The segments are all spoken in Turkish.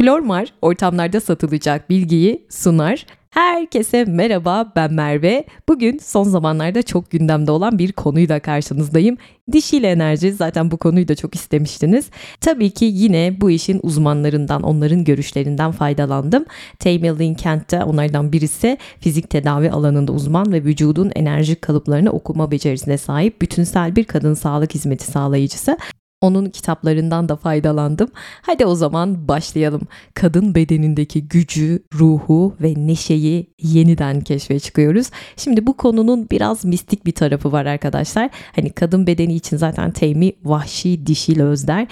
Flormar ortamlarda satılacak bilgiyi sunar. Herkese merhaba ben Merve. Bugün son zamanlarda çok gündemde olan bir konuyla karşınızdayım. Dişil enerji zaten bu konuyu da çok istemiştiniz. Tabii ki yine bu işin uzmanlarından, onların görüşlerinden faydalandım. Tammy Lynn Kent de onlardan birisi fizik tedavi alanında uzman ve vücudun enerji kalıplarını okuma becerisine sahip bütünsel bir kadın sağlık hizmeti sağlayıcısı. Onun kitaplarından da faydalandım. Hadi o zaman başlayalım. Kadın bedenindeki gücü, ruhu ve neşeyi yeniden keşfe çıkıyoruz. Şimdi bu konunun biraz mistik bir tarafı var arkadaşlar. Hani kadın bedeni için zaten Teymi vahşi dişil özler.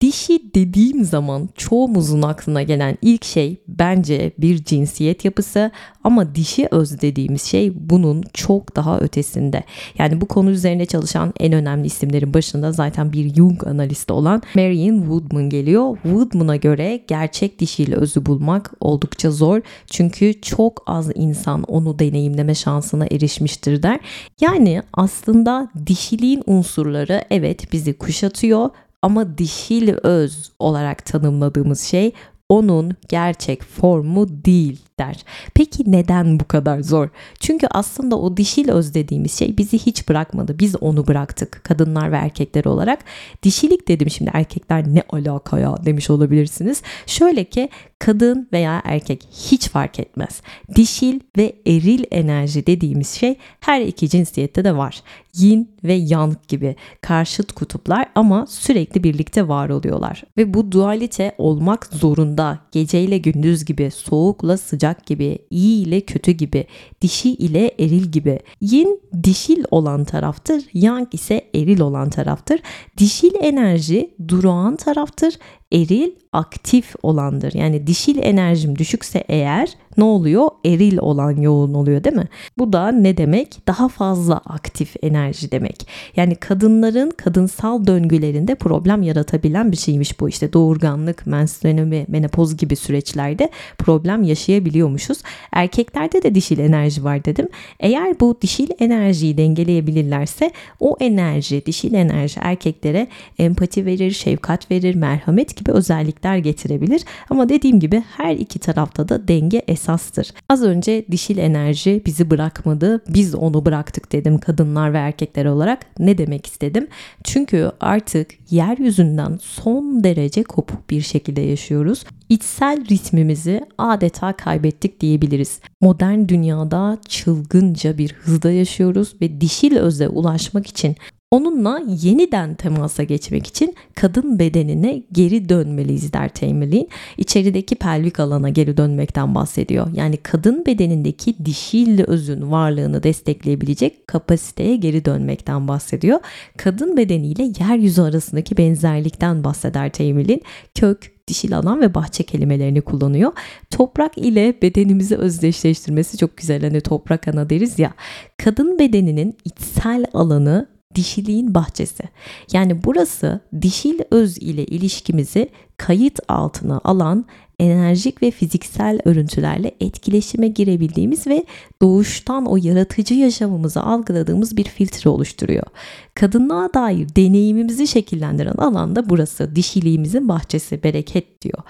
Dişi dediğim zaman çoğumuzun aklına gelen ilk şey bence bir cinsiyet yapısı ama dişi öz dediğimiz şey bunun çok daha ötesinde. Yani bu konu üzerine çalışan en önemli isimlerin başında zaten bir Jung analisti olan Marion Woodman geliyor. Woodman'a göre gerçek dişiyle özü bulmak oldukça zor. Çünkü çok az insan onu deneyimleme şansına erişmiştir der. Yani aslında dişiliğin unsurları evet bizi kuşatıyor ama dişil öz olarak tanımladığımız şey onun gerçek formu değil der. Peki neden bu kadar zor? Çünkü aslında o dişil öz dediğimiz şey bizi hiç bırakmadı. Biz onu bıraktık kadınlar ve erkekler olarak. Dişilik dedim şimdi erkekler ne alaka ya demiş olabilirsiniz. Şöyle ki kadın veya erkek hiç fark etmez. Dişil ve eril enerji dediğimiz şey her iki cinsiyette de var. Yin ve yang gibi karşıt kutuplar ama sürekli birlikte var oluyorlar. Ve bu dualite olmak zorunda. Gece ile gündüz gibi, soğukla sıcak gibi, iyi ile kötü gibi, dişi ile eril gibi. Yin dişil olan taraftır, yang ise eril olan taraftır. Dişil enerji durağan taraftır, eril aktif olandır. Yani dişil enerjim düşükse eğer ne oluyor? Eril olan yoğun oluyor değil mi? Bu da ne demek? Daha fazla aktif enerji demek. Yani kadınların kadınsal döngülerinde problem yaratabilen bir şeymiş bu. İşte doğurganlık, menstruenomi, menopoz gibi süreçlerde problem yaşayabiliyormuşuz. Erkeklerde de dişil enerji var dedim. Eğer bu dişil enerjiyi dengeleyebilirlerse o enerji, dişil enerji erkeklere empati verir, şefkat verir, merhamet gibi özellikler getirebilir. Ama dediğim gibi her iki tarafta da denge esastır. Az önce dişil enerji bizi bırakmadı, biz onu bıraktık dedim kadınlar ve erkekler olarak. Ne demek istedim? Çünkü artık yeryüzünden son derece kopuk bir şekilde yaşıyoruz. İçsel ritmimizi adeta kaybettik diyebiliriz. Modern dünyada çılgınca bir hızda yaşıyoruz ve dişil öze ulaşmak için Onunla yeniden temasa geçmek için kadın bedenine geri dönmeliyiz der Tamerlin. İçerideki pelvik alana geri dönmekten bahsediyor. Yani kadın bedenindeki dişil özün varlığını destekleyebilecek kapasiteye geri dönmekten bahsediyor. Kadın bedeniyle yeryüzü arasındaki benzerlikten bahseder Tamerlin. Kök, dişil alan ve bahçe kelimelerini kullanıyor. Toprak ile bedenimizi özdeşleştirmesi çok güzel. Hani toprak ana deriz ya. Kadın bedeninin içsel alanı dişiliğin bahçesi. Yani burası dişil öz ile ilişkimizi kayıt altına alan enerjik ve fiziksel örüntülerle etkileşime girebildiğimiz ve doğuştan o yaratıcı yaşamımızı algıladığımız bir filtre oluşturuyor. Kadınlığa dair deneyimimizi şekillendiren alan da burası. Dişiliğimizin bahçesi, bereket diyor.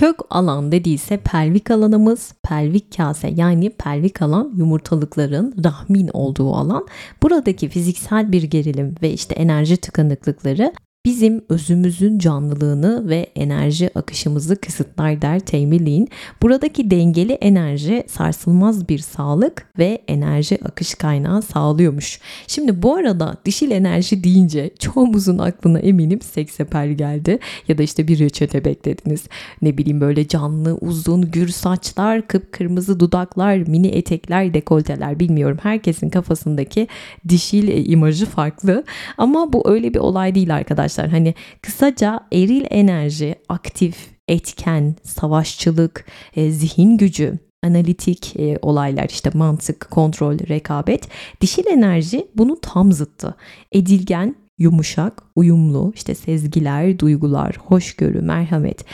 Kök alan dediyse pelvik alanımız, pelvik kase yani pelvik alan yumurtalıkların rahmin olduğu alan. Buradaki fiziksel bir gerilim ve işte enerji tıkanıklıkları bizim özümüzün canlılığını ve enerji akışımızı kısıtlar der Taymilli'nin. Buradaki dengeli enerji sarsılmaz bir sağlık ve enerji akış kaynağı sağlıyormuş. Şimdi bu arada dişil enerji deyince çoğumuzun aklına eminim seksapel geldi ya da işte bir reçete beklediniz. Ne bileyim böyle canlı, uzun, gür saçlar, kıpkırmızı dudaklar, mini etekler, dekolteler bilmiyorum. Herkesin kafasındaki dişil imajı farklı ama bu öyle bir olay değil arkadaşlar arkadaşlar. Hani kısaca eril enerji, aktif, etken, savaşçılık, e, zihin gücü, analitik e, olaylar işte mantık, kontrol, rekabet. Dişil enerji bunun tam zıttı. Edilgen, yumuşak, uyumlu, işte sezgiler, duygular, hoşgörü, merhamet.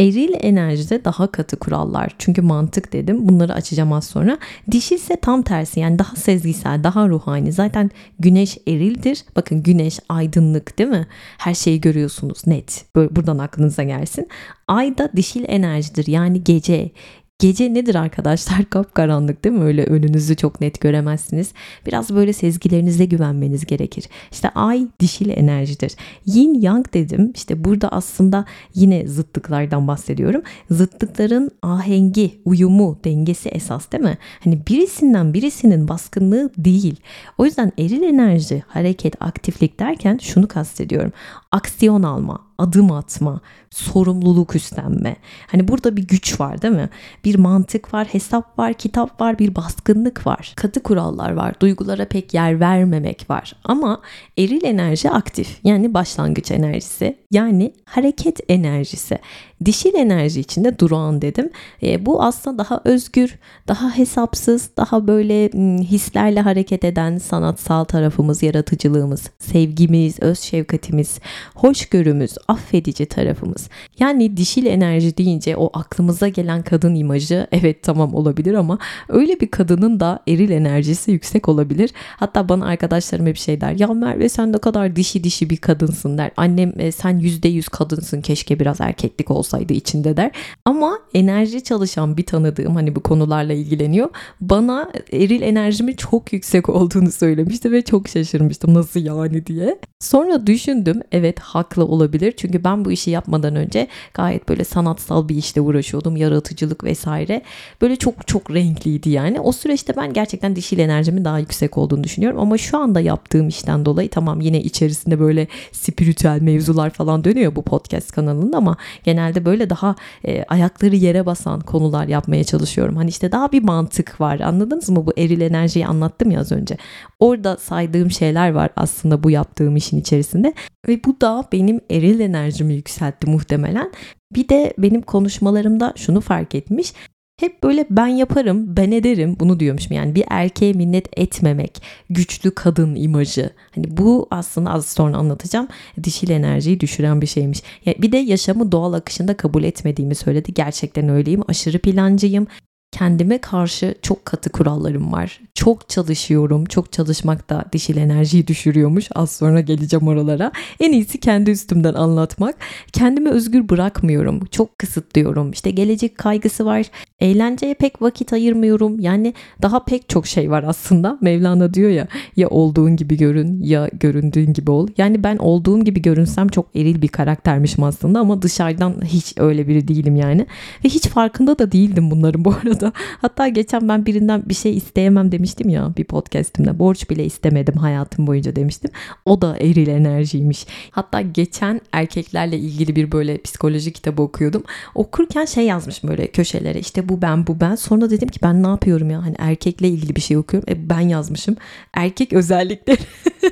Eril enerjide daha katı kurallar. Çünkü mantık dedim. Bunları açacağım az sonra. Dişi ise tam tersi. Yani daha sezgisel, daha ruhani. Zaten güneş erildir. Bakın güneş aydınlık değil mi? Her şeyi görüyorsunuz net. Böyle buradan aklınıza gelsin. Ay da dişil enerjidir. Yani gece, Gece nedir arkadaşlar? Kapkaranlık değil mi? Öyle önünüzü çok net göremezsiniz. Biraz böyle sezgilerinize güvenmeniz gerekir. İşte ay dişil enerjidir. Yin yang dedim. İşte burada aslında yine zıtlıklardan bahsediyorum. Zıtlıkların ahengi, uyumu, dengesi esas değil mi? Hani birisinden birisinin baskınlığı değil. O yüzden eril enerji, hareket, aktiflik derken şunu kastediyorum. Aksiyon alma, adım atma, sorumluluk üstlenme. Hani burada bir güç var değil mi? Bir mantık var, hesap var, kitap var, bir baskınlık var. Katı kurallar var. Duygulara pek yer vermemek var. Ama eril enerji aktif. Yani başlangıç enerjisi. Yani hareket enerjisi. Dişil enerji içinde durağan dedim. E, bu aslında daha özgür, daha hesapsız, daha böyle hislerle hareket eden sanatsal tarafımız, yaratıcılığımız, sevgimiz, öz şefkatimiz, hoşgörümüz, affedici tarafımız. Yani dişil enerji deyince o aklımıza gelen kadın imajı evet tamam olabilir ama öyle bir kadının da eril enerjisi yüksek olabilir. Hatta bana arkadaşlarım hep şey der. Ya Merve sen ne kadar dişi dişi bir kadınsın der. Annem e, sen yüzde yüz kadınsın keşke biraz erkeklik olsaydı içinde der. Ama enerji çalışan bir tanıdığım hani bu konularla ilgileniyor. Bana eril enerjimi çok yüksek olduğunu söylemişti ve çok şaşırmıştım nasıl yani diye. Sonra düşündüm evet haklı olabilir. Çünkü ben bu işi yapmadan önce gayet böyle sanatsal bir işte uğraşıyordum. Yaratıcılık vesaire. Böyle çok çok renkliydi yani. O süreçte ben gerçekten dişil enerjimin daha yüksek olduğunu düşünüyorum. Ama şu anda yaptığım işten dolayı tamam yine içerisinde böyle spiritüel mevzular falan dönüyor bu podcast kanalında ama genelde böyle daha e, ayakları yere basan konular yapmaya çalışıyorum. Hani işte daha bir mantık var. Anladınız mı? Bu eril enerjiyi anlattım ya az önce. Orada saydığım şeyler var aslında bu yaptığım işin içerisinde. Ve bu da benim eril enerjimi yükseltti muhtemelen. Bir de benim konuşmalarımda şunu fark etmiş. Hep böyle ben yaparım, ben ederim bunu diyormuşum. Yani bir erkeğe minnet etmemek, güçlü kadın imajı. Hani bu aslında az sonra anlatacağım. Dişil enerjiyi düşüren bir şeymiş. Ya bir de yaşamı doğal akışında kabul etmediğimi söyledi. Gerçekten öyleyim. Aşırı plancıyım kendime karşı çok katı kurallarım var. Çok çalışıyorum. Çok çalışmak da dişil enerjiyi düşürüyormuş. Az sonra geleceğim oralara. En iyisi kendi üstümden anlatmak. Kendimi özgür bırakmıyorum. Çok kısıtlıyorum. İşte gelecek kaygısı var. Eğlenceye pek vakit ayırmıyorum. Yani daha pek çok şey var aslında. Mevlana diyor ya ya olduğun gibi görün ya göründüğün gibi ol. Yani ben olduğum gibi görünsem çok eril bir karaktermişim aslında ama dışarıdan hiç öyle biri değilim yani. Ve hiç farkında da değildim bunların bu arada arada. Hatta geçen ben birinden bir şey isteyemem demiştim ya bir podcastimde. Borç bile istemedim hayatım boyunca demiştim. O da eril enerjiymiş. Hatta geçen erkeklerle ilgili bir böyle psikoloji kitabı okuyordum. Okurken şey yazmış böyle köşelere işte bu ben bu ben. Sonra dedim ki ben ne yapıyorum ya hani erkekle ilgili bir şey okuyorum. E ben yazmışım. Erkek özellikleri.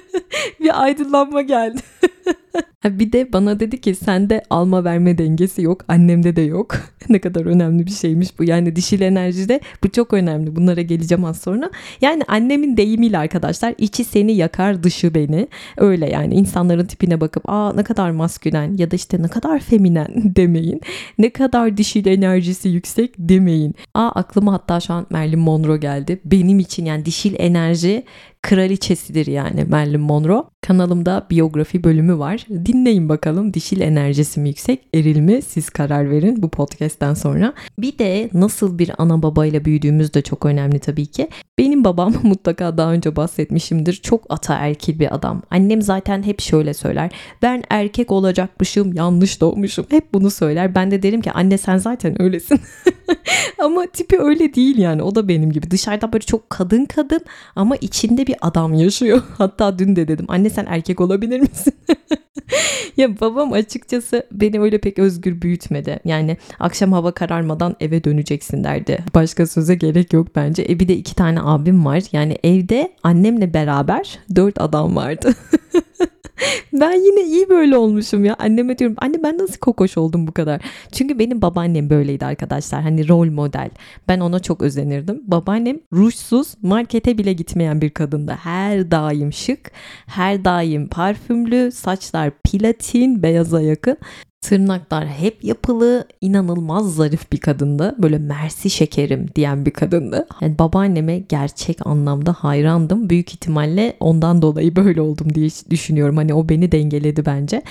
bir aydınlanma geldi. bir de bana dedi ki sende alma verme dengesi yok. Annemde de yok. ne kadar önemli bir şeymiş bu. Yani dişil enerjide bu çok önemli. Bunlara geleceğim az sonra. Yani annemin deyimiyle arkadaşlar içi seni yakar dışı beni. Öyle yani insanların tipine bakıp aa ne kadar maskülen ya da işte ne kadar feminen demeyin. Ne kadar dişil enerjisi yüksek demeyin. Aa aklıma hatta şu an Marilyn Monroe geldi. Benim için yani dişil enerji kraliçesidir yani Marilyn Monroe. Kanalımda biyografi bölümü var. Dinleyin bakalım dişil enerjisi mi yüksek, eril mi? Siz karar verin bu podcast'ten sonra. Bir de nasıl bir ana babayla büyüdüğümüz de çok önemli tabii ki. Benim babam mutlaka daha önce bahsetmişimdir. Çok ataerkil bir adam. Annem zaten hep şöyle söyler. Ben erkek olacakmışım, yanlış doğmuşum. Hep bunu söyler. Ben de derim ki anne sen zaten öylesin. ama tipi öyle değil yani. O da benim gibi. Dışarıda böyle çok kadın kadın ama içinde bir adam yaşıyor. Hatta dün de dedim anne sen erkek olabilir misin? ya babam açıkçası beni öyle pek özgür büyütmedi. Yani akşam hava kararmadan eve döneceksin derdi. Başka söze gerek yok bence. E bir de iki tane abim var. Yani evde annemle beraber dört adam vardı. ben yine iyi böyle olmuşum ya. Anneme diyorum anne ben nasıl kokoş oldum bu kadar. Çünkü benim babaannem böyleydi arkadaşlar. Hani rol model. Ben ona çok özenirdim. Babaannem rujsuz markete bile gitmeyen bir kadındı. Her daim şık. Her daim parfümlü. Saçlar platin beyaza yakın. Tırnaklar hep yapılı, inanılmaz zarif bir kadındı. Böyle mersi şekerim diyen bir kadındı. Yani babaanneme gerçek anlamda hayrandım. Büyük ihtimalle ondan dolayı böyle oldum diye düşünüyorum. Hani o beni dengeledi bence.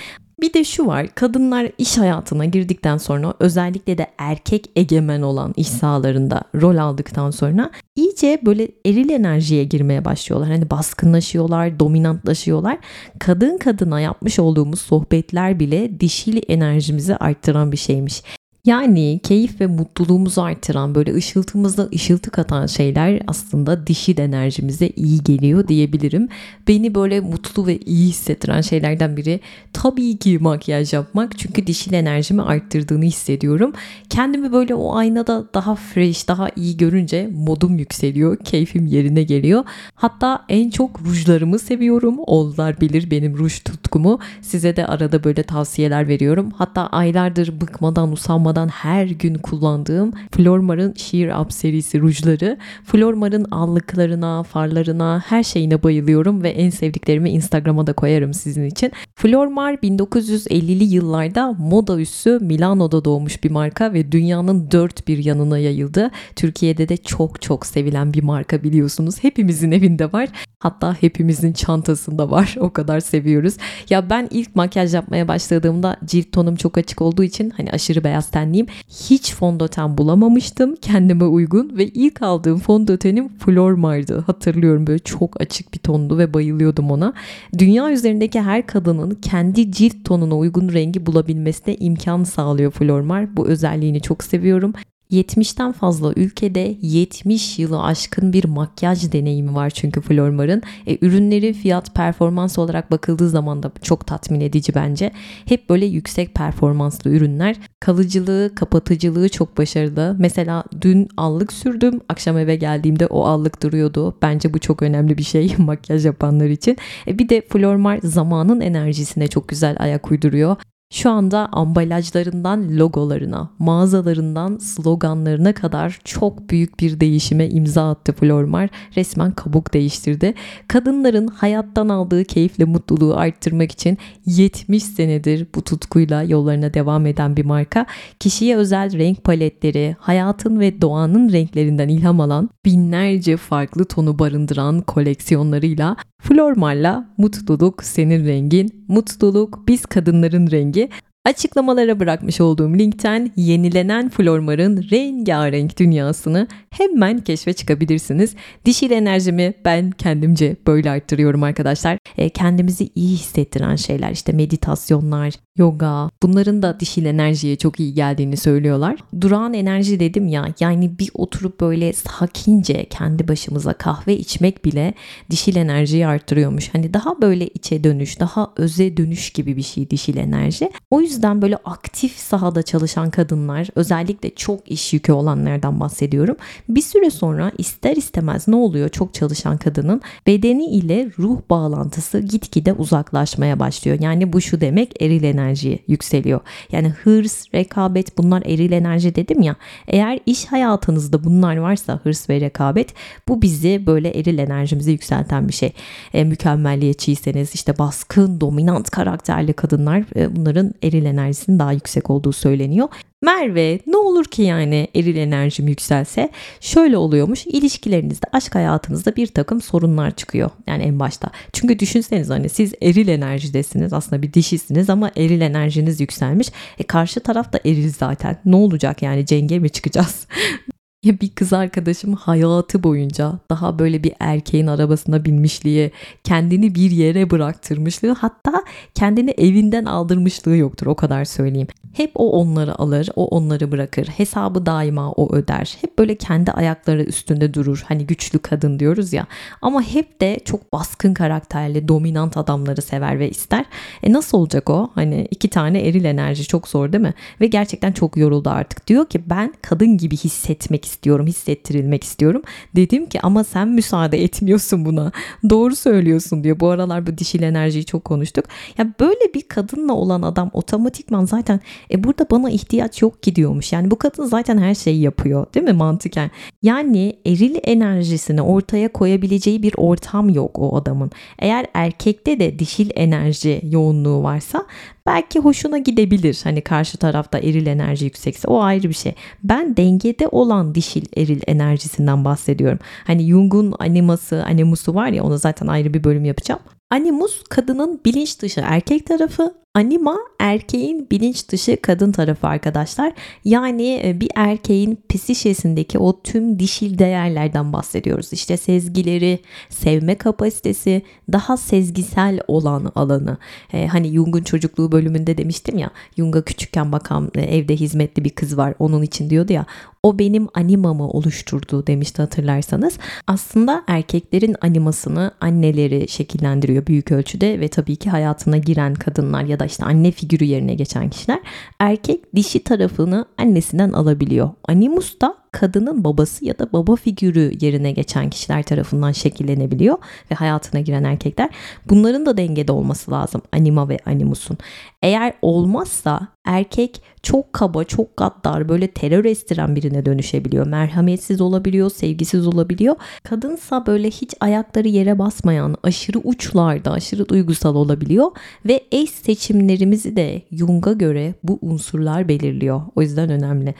Bir de şu var kadınlar iş hayatına girdikten sonra özellikle de erkek egemen olan iş sahalarında rol aldıktan sonra iyice böyle eril enerjiye girmeye başlıyorlar. Hani baskınlaşıyorlar, dominantlaşıyorlar. Kadın kadına yapmış olduğumuz sohbetler bile dişil enerjimizi arttıran bir şeymiş. Yani keyif ve mutluluğumuzu artıran böyle ışıltımızda ışıltı katan şeyler aslında dişi enerjimize iyi geliyor diyebilirim. Beni böyle mutlu ve iyi hissettiren şeylerden biri tabii ki makyaj yapmak. Çünkü dişil enerjimi arttırdığını hissediyorum. Kendimi böyle o aynada daha fresh, daha iyi görünce modum yükseliyor. Keyfim yerine geliyor. Hatta en çok rujlarımı seviyorum. Oğullar bilir benim ruj tutkumu. Size de arada böyle tavsiyeler veriyorum. Hatta aylardır bıkmadan usanmadan utanmadan her gün kullandığım Flormar'ın Sheer Up serisi rujları. Flormar'ın allıklarına, farlarına, her şeyine bayılıyorum ve en sevdiklerimi Instagram'a da koyarım sizin için. Flormar 1950'li yıllarda moda üssü Milano'da doğmuş bir marka ve dünyanın dört bir yanına yayıldı. Türkiye'de de çok çok sevilen bir marka biliyorsunuz. Hepimizin evinde var. Hatta hepimizin çantasında var. O kadar seviyoruz. Ya ben ilk makyaj yapmaya başladığımda cilt tonum çok açık olduğu için hani aşırı beyaz tenliyim. Hiç fondöten bulamamıştım kendime uygun ve ilk aldığım fondötenim Flormar'dı. Hatırlıyorum böyle çok açık bir tondu ve bayılıyordum ona. Dünya üzerindeki her kadının kendi cilt tonuna uygun rengi bulabilmesine imkan sağlıyor Flormar. Bu özelliğini çok seviyorum. 70'ten fazla ülkede 70 yılı aşkın bir makyaj deneyimi var çünkü Flormar'ın. E, ürünleri fiyat performans olarak bakıldığı zaman da çok tatmin edici bence. Hep böyle yüksek performanslı ürünler. Kalıcılığı, kapatıcılığı çok başarılı. Mesela dün allık sürdüm. Akşam eve geldiğimde o allık duruyordu. Bence bu çok önemli bir şey makyaj yapanlar için. E, bir de Flormar zamanın enerjisine çok güzel ayak uyduruyor. Şu anda ambalajlarından logolarına, mağazalarından sloganlarına kadar çok büyük bir değişime imza attı Flormar. Resmen kabuk değiştirdi. Kadınların hayattan aldığı keyifle mutluluğu arttırmak için 70 senedir bu tutkuyla yollarına devam eden bir marka. Kişiye özel renk paletleri, hayatın ve doğanın renklerinden ilham alan binlerce farklı tonu barındıran koleksiyonlarıyla Flormar'la mutluluk senin rengin, mutluluk biz kadınların rengi janvier. Açıklamalara bırakmış olduğum linkten yenilenen Flormar'ın rengarenk dünyasını hemen keşfe çıkabilirsiniz. Dişil enerjimi ben kendimce böyle arttırıyorum arkadaşlar. E, kendimizi iyi hissettiren şeyler işte meditasyonlar, yoga bunların da dişil enerjiye çok iyi geldiğini söylüyorlar. Durağan enerji dedim ya yani bir oturup böyle sakince kendi başımıza kahve içmek bile dişil enerjiyi arttırıyormuş. Hani daha böyle içe dönüş, daha öze dönüş gibi bir şey dişil enerji. O yüzden böyle aktif sahada çalışan kadınlar özellikle çok iş yükü olanlardan bahsediyorum. Bir süre sonra ister istemez ne oluyor çok çalışan kadının bedeni ile ruh bağlantısı gitgide uzaklaşmaya başlıyor. Yani bu şu demek eril enerji yükseliyor. Yani hırs, rekabet bunlar eril enerji dedim ya. Eğer iş hayatınızda bunlar varsa hırs ve rekabet bu bizi böyle eril enerjimizi yükselten bir şey. E, mükemmelliyetçiyseniz işte baskın, dominant karakterli kadınlar e, bunların eril enerjisinin daha yüksek olduğu söyleniyor. Merve ne olur ki yani eril enerjim yükselse şöyle oluyormuş ilişkilerinizde aşk hayatınızda bir takım sorunlar çıkıyor yani en başta. Çünkü düşünseniz hani siz eril enerjidesiniz aslında bir dişisiniz ama eril enerjiniz yükselmiş. E karşı taraf da eril zaten ne olacak yani cenge mi çıkacağız? Ya bir kız arkadaşım hayatı boyunca daha böyle bir erkeğin arabasına binmişliği, kendini bir yere bıraktırmışlığı hatta kendini evinden aldırmışlığı yoktur o kadar söyleyeyim. Hep o onları alır, o onları bırakır. Hesabı daima o öder. Hep böyle kendi ayakları üstünde durur. Hani güçlü kadın diyoruz ya. Ama hep de çok baskın karakterli, dominant adamları sever ve ister. E nasıl olacak o? Hani iki tane eril enerji çok zor değil mi? Ve gerçekten çok yoruldu artık. Diyor ki ben kadın gibi hissetmek istiyorum, hissettirilmek istiyorum. Dedim ki ama sen müsaade etmiyorsun buna. Doğru söylüyorsun diyor. Bu aralar bu dişil enerjiyi çok konuştuk. Ya böyle bir kadınla olan adam otomatikman zaten e burada bana ihtiyaç yok ki diyormuş. Yani bu kadın zaten her şeyi yapıyor değil mi mantıken? Yani eril enerjisini ortaya koyabileceği bir ortam yok o adamın. Eğer erkekte de dişil enerji yoğunluğu varsa belki hoşuna gidebilir. Hani karşı tarafta eril enerji yüksekse o ayrı bir şey. Ben dengede olan dişil eril enerjisinden bahsediyorum. Hani Jung'un animası, animusu var ya ona zaten ayrı bir bölüm yapacağım. Animus kadının bilinç dışı erkek tarafı, Anima erkeğin bilinç dışı kadın tarafı arkadaşlar. Yani e, bir erkeğin psişesindeki o tüm dişil değerlerden bahsediyoruz. İşte sezgileri, sevme kapasitesi, daha sezgisel olan alanı. Ee, hani Jung'un çocukluğu bölümünde demiştim ya. Jung'a küçükken bakan e, evde hizmetli bir kız var. Onun için diyordu ya. O benim animamı oluşturdu demişti hatırlarsanız. Aslında erkeklerin animasını anneleri şekillendiriyor büyük ölçüde ve tabii ki hayatına giren kadınlar ya da işte anne figürü yerine geçen kişiler erkek dişi tarafını annesinden alabiliyor. Animus da kadının babası ya da baba figürü yerine geçen kişiler tarafından şekillenebiliyor ve hayatına giren erkekler. Bunların da dengede olması lazım anima ve animusun. Eğer olmazsa erkek çok kaba, çok gaddar, böyle terör estiren birine dönüşebiliyor. Merhametsiz olabiliyor, sevgisiz olabiliyor. Kadınsa böyle hiç ayakları yere basmayan, aşırı uçlarda, aşırı duygusal olabiliyor ve eş seçimlerimizi de Jung'a göre bu unsurlar belirliyor. O yüzden önemli.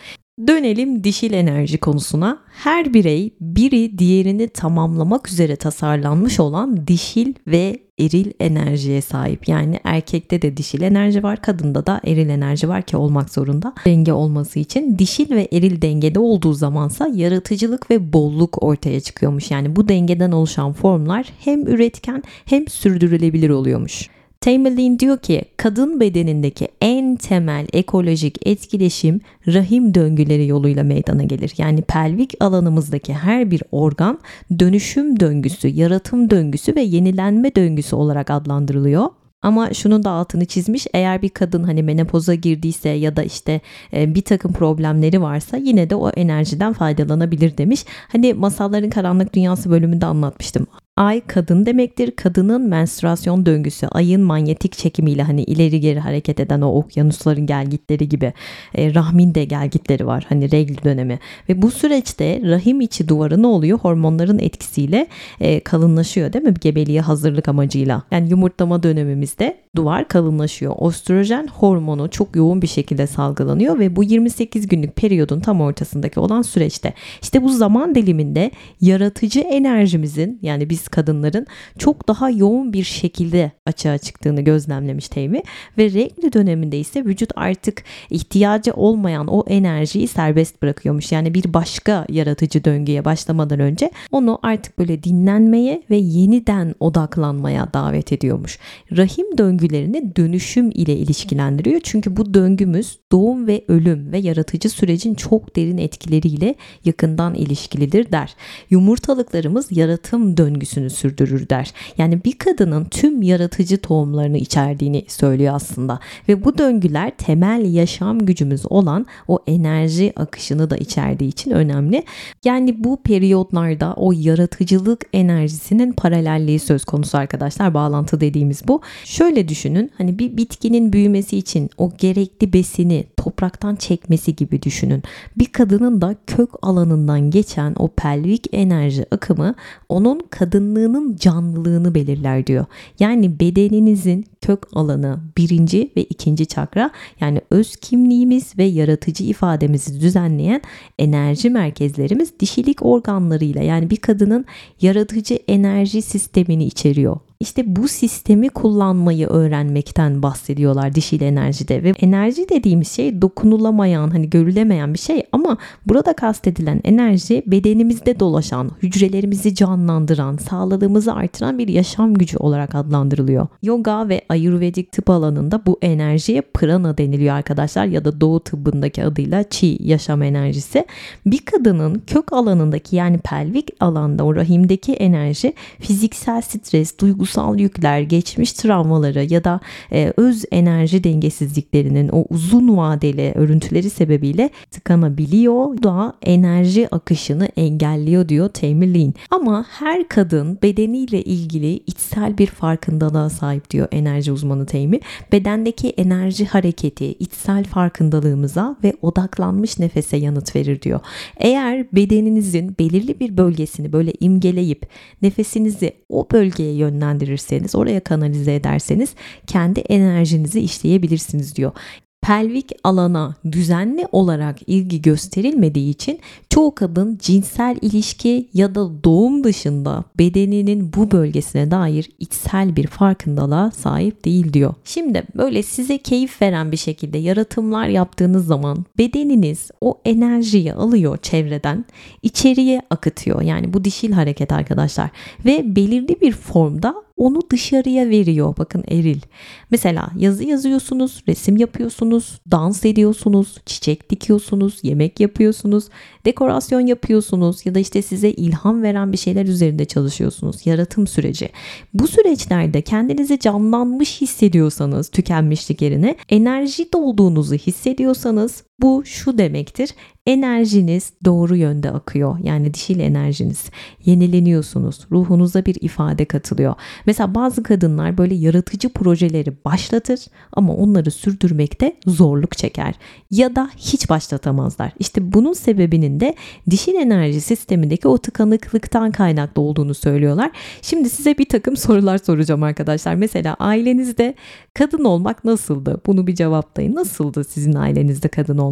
Dönelim dişil enerji konusuna. Her birey biri diğerini tamamlamak üzere tasarlanmış olan dişil ve eril enerjiye sahip. Yani erkekte de dişil enerji var, kadında da eril enerji var ki olmak zorunda. Denge olması için dişil ve eril dengede olduğu zamansa yaratıcılık ve bolluk ortaya çıkıyormuş. Yani bu dengeden oluşan formlar hem üretken hem sürdürülebilir oluyormuş. Tamerlane diyor ki kadın bedenindeki en temel ekolojik etkileşim rahim döngüleri yoluyla meydana gelir. Yani pelvik alanımızdaki her bir organ dönüşüm döngüsü, yaratım döngüsü ve yenilenme döngüsü olarak adlandırılıyor. Ama şunun da altını çizmiş eğer bir kadın hani menopoza girdiyse ya da işte e, bir takım problemleri varsa yine de o enerjiden faydalanabilir demiş. Hani masalların karanlık dünyası bölümünde anlatmıştım. Ay kadın demektir. Kadının menstruasyon döngüsü ayın manyetik çekimiyle hani ileri geri hareket eden o okyanusların gelgitleri gibi e, rahmin de gelgitleri var. Hani regl dönemi ve bu süreçte rahim içi duvarı ne oluyor? Hormonların etkisiyle e, kalınlaşıyor değil mi? Gebeliğe hazırlık amacıyla. Yani yumurtlama dönemimizde duvar kalınlaşıyor. Östrojen hormonu çok yoğun bir şekilde salgılanıyor ve bu 28 günlük periyodun tam ortasındaki olan süreçte işte bu zaman diliminde yaratıcı enerjimizin yani biz kadınların çok daha yoğun bir şekilde açığa çıktığını gözlemlemiş Teymi ve regl döneminde ise vücut artık ihtiyacı olmayan o enerjiyi serbest bırakıyormuş. Yani bir başka yaratıcı döngüye başlamadan önce onu artık böyle dinlenmeye ve yeniden odaklanmaya davet ediyormuş. Rahim döngülerini dönüşüm ile ilişkilendiriyor. Çünkü bu döngümüz doğum ve ölüm ve yaratıcı sürecin çok derin etkileriyle yakından ilişkilidir der. Yumurtalıklarımız yaratım döngüsünü sürdürür der. Yani bir kadının tüm yaratıcı tohumlarını içerdiğini söylüyor aslında. Ve bu döngüler temel yaşam gücümüz olan o enerji akışını da içerdiği için önemli. Yani bu periyotlarda o yaratıcılık enerjisinin paralelliği söz konusu arkadaşlar. Bağlantı dediğimiz bu. Şöyle düşünün hani bir bitkinin büyümesi için o gerekli besini topraktan çekmesi gibi düşünün. Bir kadının da kök alanından geçen o pelvik enerji akımı onun kadınlığının canlılığını belirler diyor. Yani bedeninizin kök alanı birinci ve ikinci çakra yani öz kimliğimiz ve yaratıcı ifademizi düzenleyen enerji merkezlerimiz dişilik organlarıyla yani bir kadının yaratıcı enerji sistemini içeriyor. İşte bu sistemi kullanmayı öğrenmekten bahsediyorlar dişil enerjide ve enerji dediğimiz şey dokunulamayan hani görülemeyen bir şey ama burada kastedilen enerji bedenimizde dolaşan, hücrelerimizi canlandıran, sağlığımızı artıran bir yaşam gücü olarak adlandırılıyor. Yoga ve Ayurvedik tıp alanında bu enerjiye prana deniliyor arkadaşlar ya da doğu tıbbındaki adıyla chi yaşam enerjisi. Bir kadının kök alanındaki yani pelvik alanda o rahimdeki enerji fiziksel stres, duygusal yükler, geçmiş travmaları ya da e, öz enerji dengesizliklerinin o uzun vadeli örüntüleri sebebiyle tıkanabiliyor da enerji akışını engelliyor diyor Lynn. Ama her kadın bedeniyle ilgili içsel bir farkındalığa sahip diyor enerji uzmanı Tammy. Bedendeki enerji hareketi içsel farkındalığımıza ve odaklanmış nefese yanıt verir diyor. Eğer bedeninizin belirli bir bölgesini böyle imgeleyip nefesinizi o bölgeye yönlendirirseniz, oraya kanalize ederseniz kendi enerjinizi işleyebilirsiniz diyor pelvik alana düzenli olarak ilgi gösterilmediği için çoğu kadın cinsel ilişki ya da doğum dışında bedeninin bu bölgesine dair içsel bir farkındalığa sahip değil diyor. Şimdi böyle size keyif veren bir şekilde yaratımlar yaptığınız zaman bedeniniz o enerjiyi alıyor çevreden içeriye akıtıyor. Yani bu dişil hareket arkadaşlar ve belirli bir formda onu dışarıya veriyor. Bakın eril. Mesela yazı yazıyorsunuz, resim yapıyorsunuz, dans ediyorsunuz, çiçek dikiyorsunuz, yemek yapıyorsunuz, dekorasyon yapıyorsunuz ya da işte size ilham veren bir şeyler üzerinde çalışıyorsunuz. Yaratım süreci. Bu süreçlerde kendinizi canlanmış hissediyorsanız tükenmişlik yerine enerji dolduğunuzu hissediyorsanız bu şu demektir. Enerjiniz doğru yönde akıyor. Yani dişil enerjiniz. Yenileniyorsunuz. Ruhunuza bir ifade katılıyor. Mesela bazı kadınlar böyle yaratıcı projeleri başlatır ama onları sürdürmekte zorluk çeker. Ya da hiç başlatamazlar. İşte bunun sebebinin de dişil enerji sistemindeki o tıkanıklıktan kaynaklı olduğunu söylüyorlar. Şimdi size bir takım sorular soracağım arkadaşlar. Mesela ailenizde kadın olmak nasıldı? Bunu bir cevaplayın. Nasıldı sizin ailenizde kadın olmak?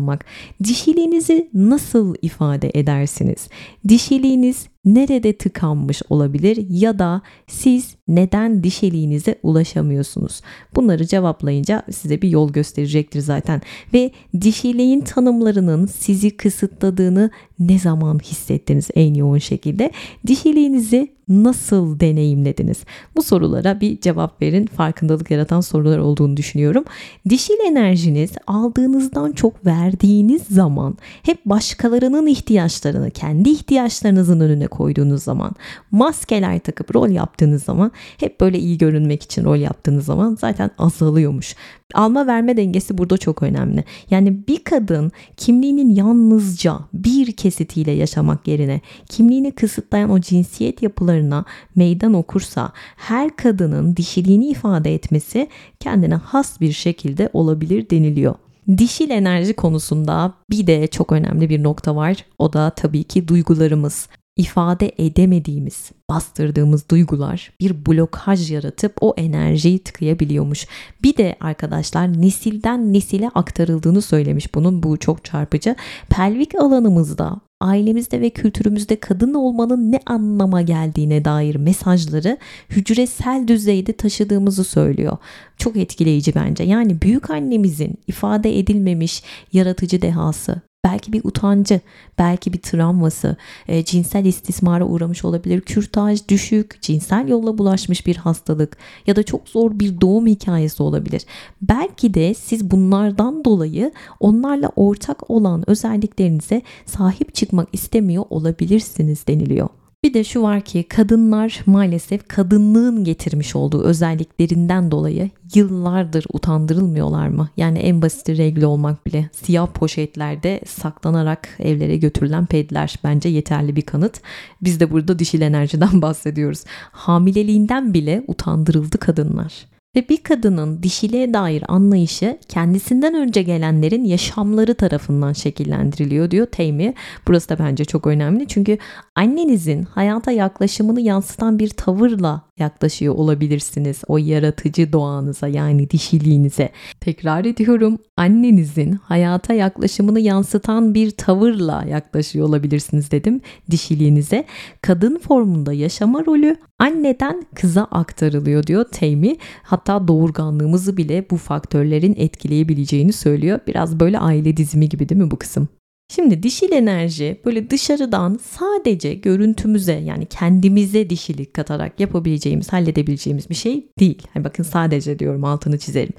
Dişiliğinizi nasıl ifade edersiniz? Dişiliğiniz nerede tıkanmış olabilir ya da siz neden dişiliğinize ulaşamıyorsunuz? Bunları cevaplayınca size bir yol gösterecektir zaten. Ve dişiliğin tanımlarının sizi kısıtladığını ne zaman hissettiniz en yoğun şekilde? Dişiliğinizi nasıl deneyimlediniz? Bu sorulara bir cevap verin. Farkındalık yaratan sorular olduğunu düşünüyorum. Dişil enerjiniz aldığınızdan çok verdiğiniz zaman hep başkalarının ihtiyaçlarını kendi ihtiyaçlarınızın önüne koyduğunuz zaman maskeler takıp rol yaptığınız zaman hep böyle iyi görünmek için rol yaptığınız zaman zaten azalıyormuş. Alma verme dengesi burada çok önemli. Yani bir kadın kimliğinin yalnızca bir kesitiyle yaşamak yerine kimliğini kısıtlayan o cinsiyet yapılarına meydan okursa her kadının dişiliğini ifade etmesi kendine has bir şekilde olabilir deniliyor. Dişil enerji konusunda bir de çok önemli bir nokta var. O da tabii ki duygularımız ifade edemediğimiz, bastırdığımız duygular bir blokaj yaratıp o enerjiyi tıkayabiliyormuş. Bir de arkadaşlar nesilden nesile aktarıldığını söylemiş bunun bu çok çarpıcı. Pelvik alanımızda ailemizde ve kültürümüzde kadın olmanın ne anlama geldiğine dair mesajları hücresel düzeyde taşıdığımızı söylüyor. Çok etkileyici bence. Yani büyük annemizin ifade edilmemiş yaratıcı dehası, belki bir utancı, belki bir travması, e, cinsel istismara uğramış olabilir, kürtaj, düşük, cinsel yolla bulaşmış bir hastalık ya da çok zor bir doğum hikayesi olabilir. Belki de siz bunlardan dolayı onlarla ortak olan özelliklerinize sahip çıkmak istemiyor olabilirsiniz deniliyor. Bir de şu var ki kadınlar maalesef kadınlığın getirmiş olduğu özelliklerinden dolayı yıllardır utandırılmıyorlar mı? Yani en basit regle olmak bile siyah poşetlerde saklanarak evlere götürülen pedler bence yeterli bir kanıt. Biz de burada dişil enerjiden bahsediyoruz. Hamileliğinden bile utandırıldı kadınlar. Ve bir kadının dişiliğe dair anlayışı kendisinden önce gelenlerin yaşamları tarafından şekillendiriliyor diyor Teymi. Burası da bence çok önemli çünkü annenizin hayata yaklaşımını yansıtan bir tavırla yaklaşıyor olabilirsiniz o yaratıcı doğanıza yani dişiliğinize. Tekrar ediyorum annenizin hayata yaklaşımını yansıtan bir tavırla yaklaşıyor olabilirsiniz dedim dişiliğinize. Kadın formunda yaşama rolü anneden kıza aktarılıyor diyor Teymi. Hatta doğurganlığımızı bile bu faktörlerin etkileyebileceğini söylüyor. Biraz böyle aile dizimi gibi değil mi bu kısım? Şimdi dişil enerji böyle dışarıdan sadece görüntümüze yani kendimize dişilik katarak yapabileceğimiz, halledebileceğimiz bir şey değil. Hani bakın sadece diyorum altını çizelim.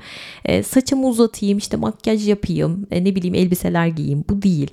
E, saçımı uzatayım, işte makyaj yapayım, e, ne bileyim elbiseler giyeyim bu değil.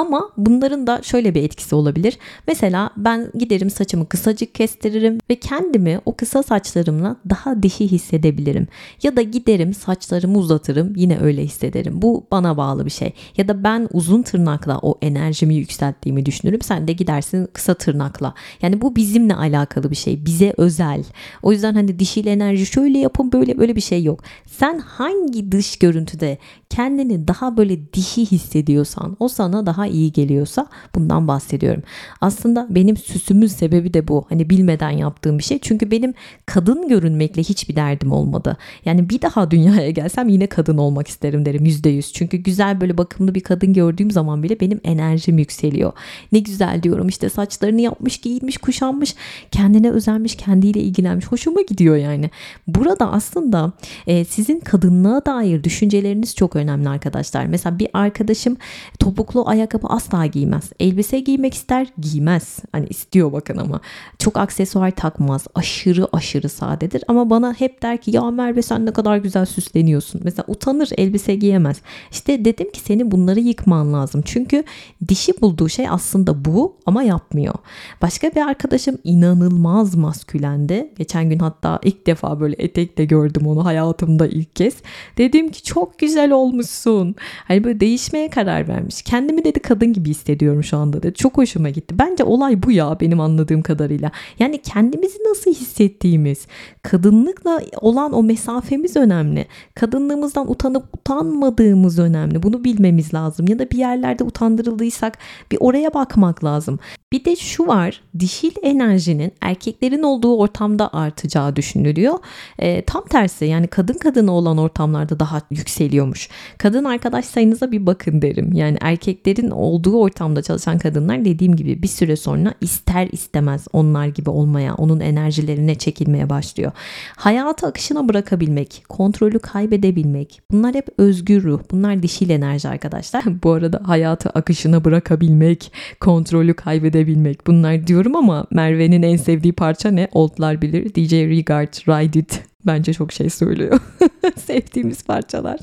Ama bunların da şöyle bir etkisi olabilir. Mesela ben giderim saçımı kısacık kestiririm ve kendimi o kısa saçlarımla daha dişi hissedebilirim. Ya da giderim saçlarımı uzatırım yine öyle hissederim. Bu bana bağlı bir şey. Ya da ben uzun tırnakla o enerjimi yükselttiğimi düşünürüm. Sen de gidersin kısa tırnakla. Yani bu bizimle alakalı bir şey. Bize özel. O yüzden hani dişil enerji şöyle yapın böyle böyle bir şey yok. Sen hangi dış görüntüde kendini daha böyle dişi hissediyorsan o sana daha iyi geliyorsa bundan bahsediyorum. Aslında benim süsümün sebebi de bu. Hani bilmeden yaptığım bir şey. Çünkü benim kadın görünmekle hiçbir derdim olmadı. Yani bir daha dünyaya gelsem yine kadın olmak isterim derim yüzde yüz. Çünkü güzel böyle bakımlı bir kadın gördüğüm zaman bile benim enerjim yükseliyor. Ne güzel diyorum işte saçlarını yapmış, giyinmiş, kuşanmış, kendine özenmiş, kendiyle ilgilenmiş. Hoşuma gidiyor yani. Burada aslında e, sizin kadınlığa dair düşünceleriniz çok önemli arkadaşlar. Mesela bir arkadaşım topuklu ayakkabı asla giymez. Elbise giymek ister, giymez. Hani istiyor bakın ama. Çok aksesuar takmaz. Aşırı aşırı sadedir. Ama bana hep der ki ya Merve sen ne kadar güzel süsleniyorsun. Mesela utanır elbise giyemez. İşte dedim ki seni bunları yıkman lazım. Çünkü dişi bulduğu şey aslında bu ama yapmıyor. Başka bir arkadaşım inanılmaz maskülendi. Geçen gün hatta ilk defa böyle etekle gördüm onu hayatımda ilk kez. Dedim ki çok güzel olmuşsun. Hani böyle değişmeye karar vermiş. Kendimi dedi kadın gibi hissediyorum şu anda dedi. Çok hoşuma gitti. Bence olay bu ya benim anladığım kadarıyla. Yani kendimizi nasıl hissettiğimiz, kadınlıkla olan o mesafemiz önemli. Kadınlığımızdan utanıp utanmadığımız önemli. Bunu bilmemiz lazım. Ya da bir yerlerde utandırıldıysak bir oraya bakmak lazım. Bir de şu var. Dişil enerjinin erkeklerin olduğu ortamda artacağı düşünülüyor. E, tam tersi yani kadın kadına olan ortamlarda daha yükseliyormuş. Kadın arkadaş sayınıza bir bakın derim. Yani erkeklerin olduğu ortamda çalışan kadınlar dediğim gibi bir süre sonra ister istemez onlar gibi olmaya, onun enerjilerine çekilmeye başlıyor. Hayatı akışına bırakabilmek, kontrolü kaybedebilmek bunlar hep özgür ruh. Bunlar dişil enerji arkadaşlar. Bu arada hayatı akışına bırakabilmek, kontrolü kaybedebilmek bunlar diyorum ama Merve'nin en sevdiği parça ne? Oldlar bilir. DJ Regard, Ride It bence çok şey söylüyor. Sevdiğimiz parçalar.